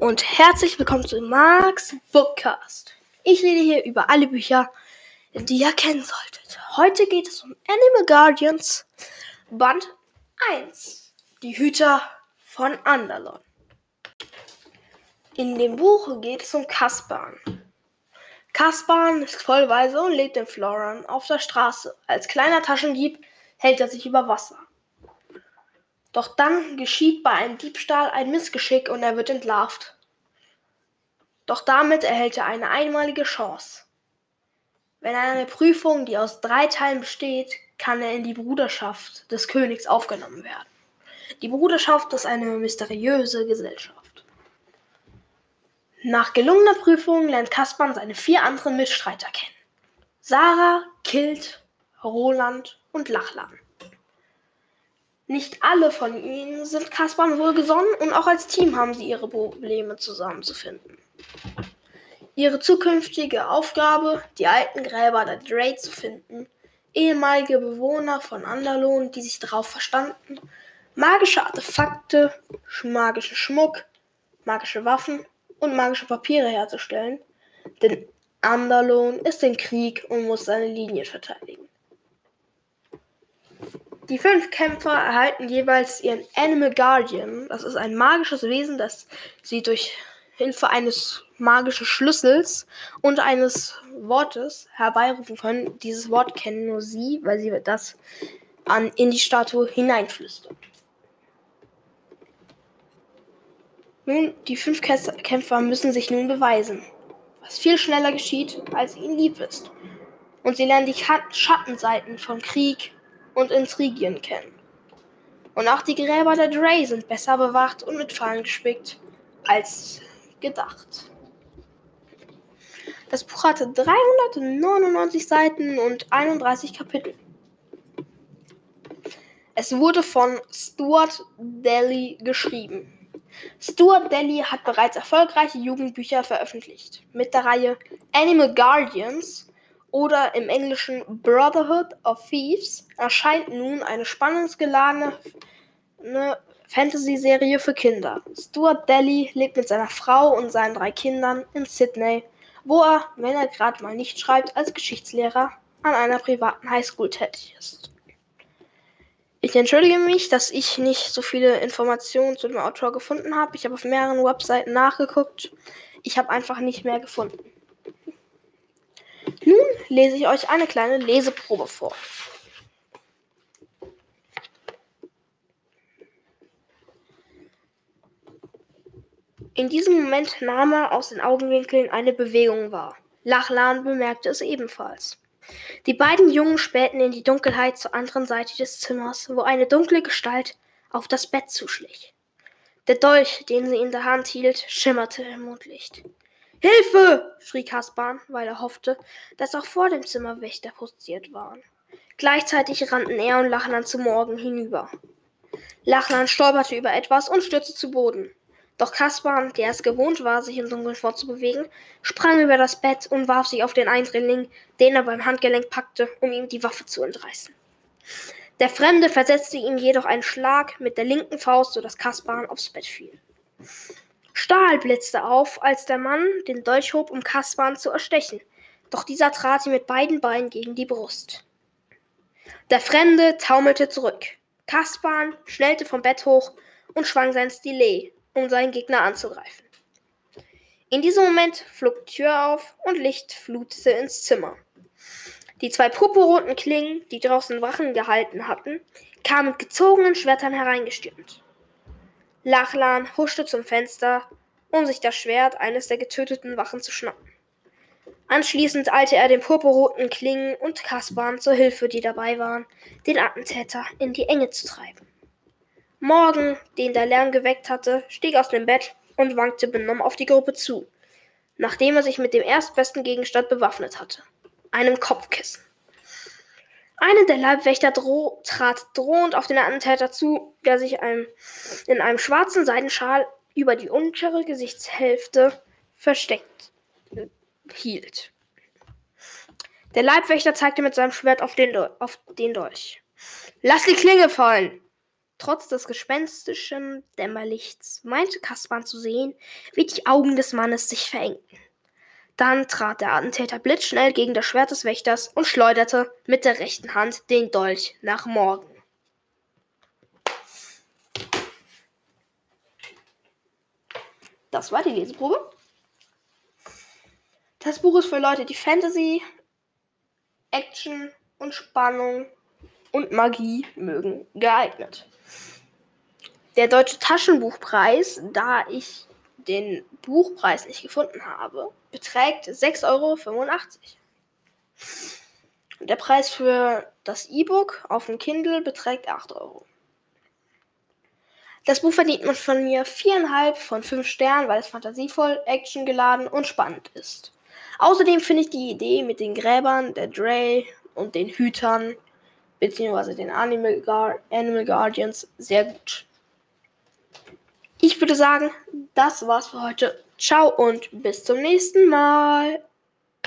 Und herzlich willkommen zu Marks Bookcast. Ich rede hier über alle Bücher, die ihr kennen solltet. Heute geht es um Animal Guardians, Band 1, die Hüter von Andalon. In dem Buch geht es um Kaspan. Kaspan ist vollweise und lebt in Floran auf der Straße. Als kleiner Taschendieb hält er sich über Wasser. Doch dann geschieht bei einem Diebstahl ein Missgeschick und er wird entlarvt. Doch damit erhält er eine einmalige Chance. Wenn er eine Prüfung, die aus drei Teilen besteht, kann er in die Bruderschaft des Königs aufgenommen werden. Die Bruderschaft ist eine mysteriöse Gesellschaft. Nach gelungener Prüfung lernt Kaspar seine vier anderen Mitstreiter kennen. Sarah, Kilt, Roland und Lachlan. Nicht alle von ihnen sind Kaspern wohlgesonnen und auch als Team haben sie ihre Probleme zusammenzufinden. Ihre zukünftige Aufgabe, die alten Gräber der Dray zu finden, ehemalige Bewohner von Andalon, die sich darauf verstanden, magische Artefakte, magischen Schmuck, magische Waffen und magische Papiere herzustellen, denn Andalon ist im Krieg und muss seine Linien verteidigen. Die fünf Kämpfer erhalten jeweils ihren Animal Guardian. Das ist ein magisches Wesen, das sie durch Hilfe eines magischen Schlüssels und eines Wortes herbeirufen können. Dieses Wort kennen nur sie, weil sie das an, in die Statue hineinflüstert. Nun, die fünf Kämpfer müssen sich nun beweisen, was viel schneller geschieht, als ihnen lieb ist. Und sie lernen die Schattenseiten von Krieg, und Intrigien kennen. Und auch die Gräber der Dray sind besser bewacht und mit Fallen gespickt als gedacht. Das Buch hatte 399 Seiten und 31 Kapitel. Es wurde von Stuart Daly geschrieben. Stuart Daly hat bereits erfolgreiche Jugendbücher veröffentlicht. Mit der Reihe Animal Guardians oder im Englischen Brotherhood of Thieves erscheint nun eine spannungsgeladene Fantasy-Serie für Kinder. Stuart Daly lebt mit seiner Frau und seinen drei Kindern in Sydney, wo er, wenn er gerade mal nicht schreibt, als Geschichtslehrer an einer privaten Highschool tätig ist. Ich entschuldige mich, dass ich nicht so viele Informationen zu dem Autor gefunden habe. Ich habe auf mehreren Webseiten nachgeguckt. Ich habe einfach nicht mehr gefunden. Nun lese ich euch eine kleine Leseprobe vor. In diesem Moment nahm er aus den Augenwinkeln eine Bewegung wahr. Lachlan bemerkte es ebenfalls. Die beiden Jungen spähten in die Dunkelheit zur anderen Seite des Zimmers, wo eine dunkle Gestalt auf das Bett zuschlich. Der Dolch, den sie in der Hand hielt, schimmerte im Mondlicht. Hilfe! schrie Kaspar, weil er hoffte, dass auch vor dem Zimmer Wächter postiert waren. Gleichzeitig rannten er und Lachlan zu Morgen hinüber. Lachlan stolperte über etwas und stürzte zu Boden. Doch Kaspar, der es gewohnt war, sich im Dunkeln fortzubewegen, sprang über das Bett und warf sich auf den Eindringling, den er beim Handgelenk packte, um ihm die Waffe zu entreißen. Der Fremde versetzte ihm jedoch einen Schlag mit der linken Faust, sodass Kaspar aufs Bett fiel. Stahl blitzte auf, als der Mann den Dolch hob, um Kaspar zu erstechen. Doch dieser trat ihm mit beiden Beinen gegen die Brust. Der Fremde taumelte zurück. Kaspar schnellte vom Bett hoch und schwang sein Stilet, um seinen Gegner anzugreifen. In diesem Moment flog die Tür auf und Licht flutete ins Zimmer. Die zwei purpurroten Klingen, die draußen Wachen gehalten hatten, kamen mit gezogenen Schwertern hereingestürmt. Lachlan huschte zum Fenster, um sich das Schwert eines der getöteten Wachen zu schnappen. Anschließend eilte er den purpurroten Klingen und Kaspar zur Hilfe, die dabei waren, den Attentäter in die Enge zu treiben. Morgen, den der Lärm geweckt hatte, stieg aus dem Bett und wankte benommen auf die Gruppe zu, nachdem er sich mit dem erstbesten Gegenstand bewaffnet hatte, einem Kopfkissen. Einer der Leibwächter droh trat drohend auf den Attentäter zu, der sich einem, in einem schwarzen Seidenschal über die untere Gesichtshälfte versteckt hielt. Der Leibwächter zeigte mit seinem Schwert auf den, auf den Dolch. Lass die Klinge fallen! Trotz des gespenstischen Dämmerlichts meinte Kaspar zu sehen, wie die Augen des Mannes sich verengten. Dann trat der Attentäter blitzschnell gegen das Schwert des Wächters und schleuderte mit der rechten Hand den Dolch nach Morgen. Das war die Leseprobe. Das Buch ist für Leute, die Fantasy, Action und Spannung und Magie mögen, geeignet. Der Deutsche Taschenbuchpreis, da ich den Buchpreis nicht gefunden habe, beträgt 6,85 Euro. Der Preis für das E-Book auf dem Kindle beträgt 8 Euro. Das Buch verdient man von mir 4,5 von 5 Sternen, weil es fantasievoll, actiongeladen und spannend ist. Außerdem finde ich die Idee mit den Gräbern, der Dre und den Hütern beziehungsweise den Animal, Guard Animal Guardians sehr gut. Ich würde sagen, das war's für heute. Ciao und bis zum nächsten Mal.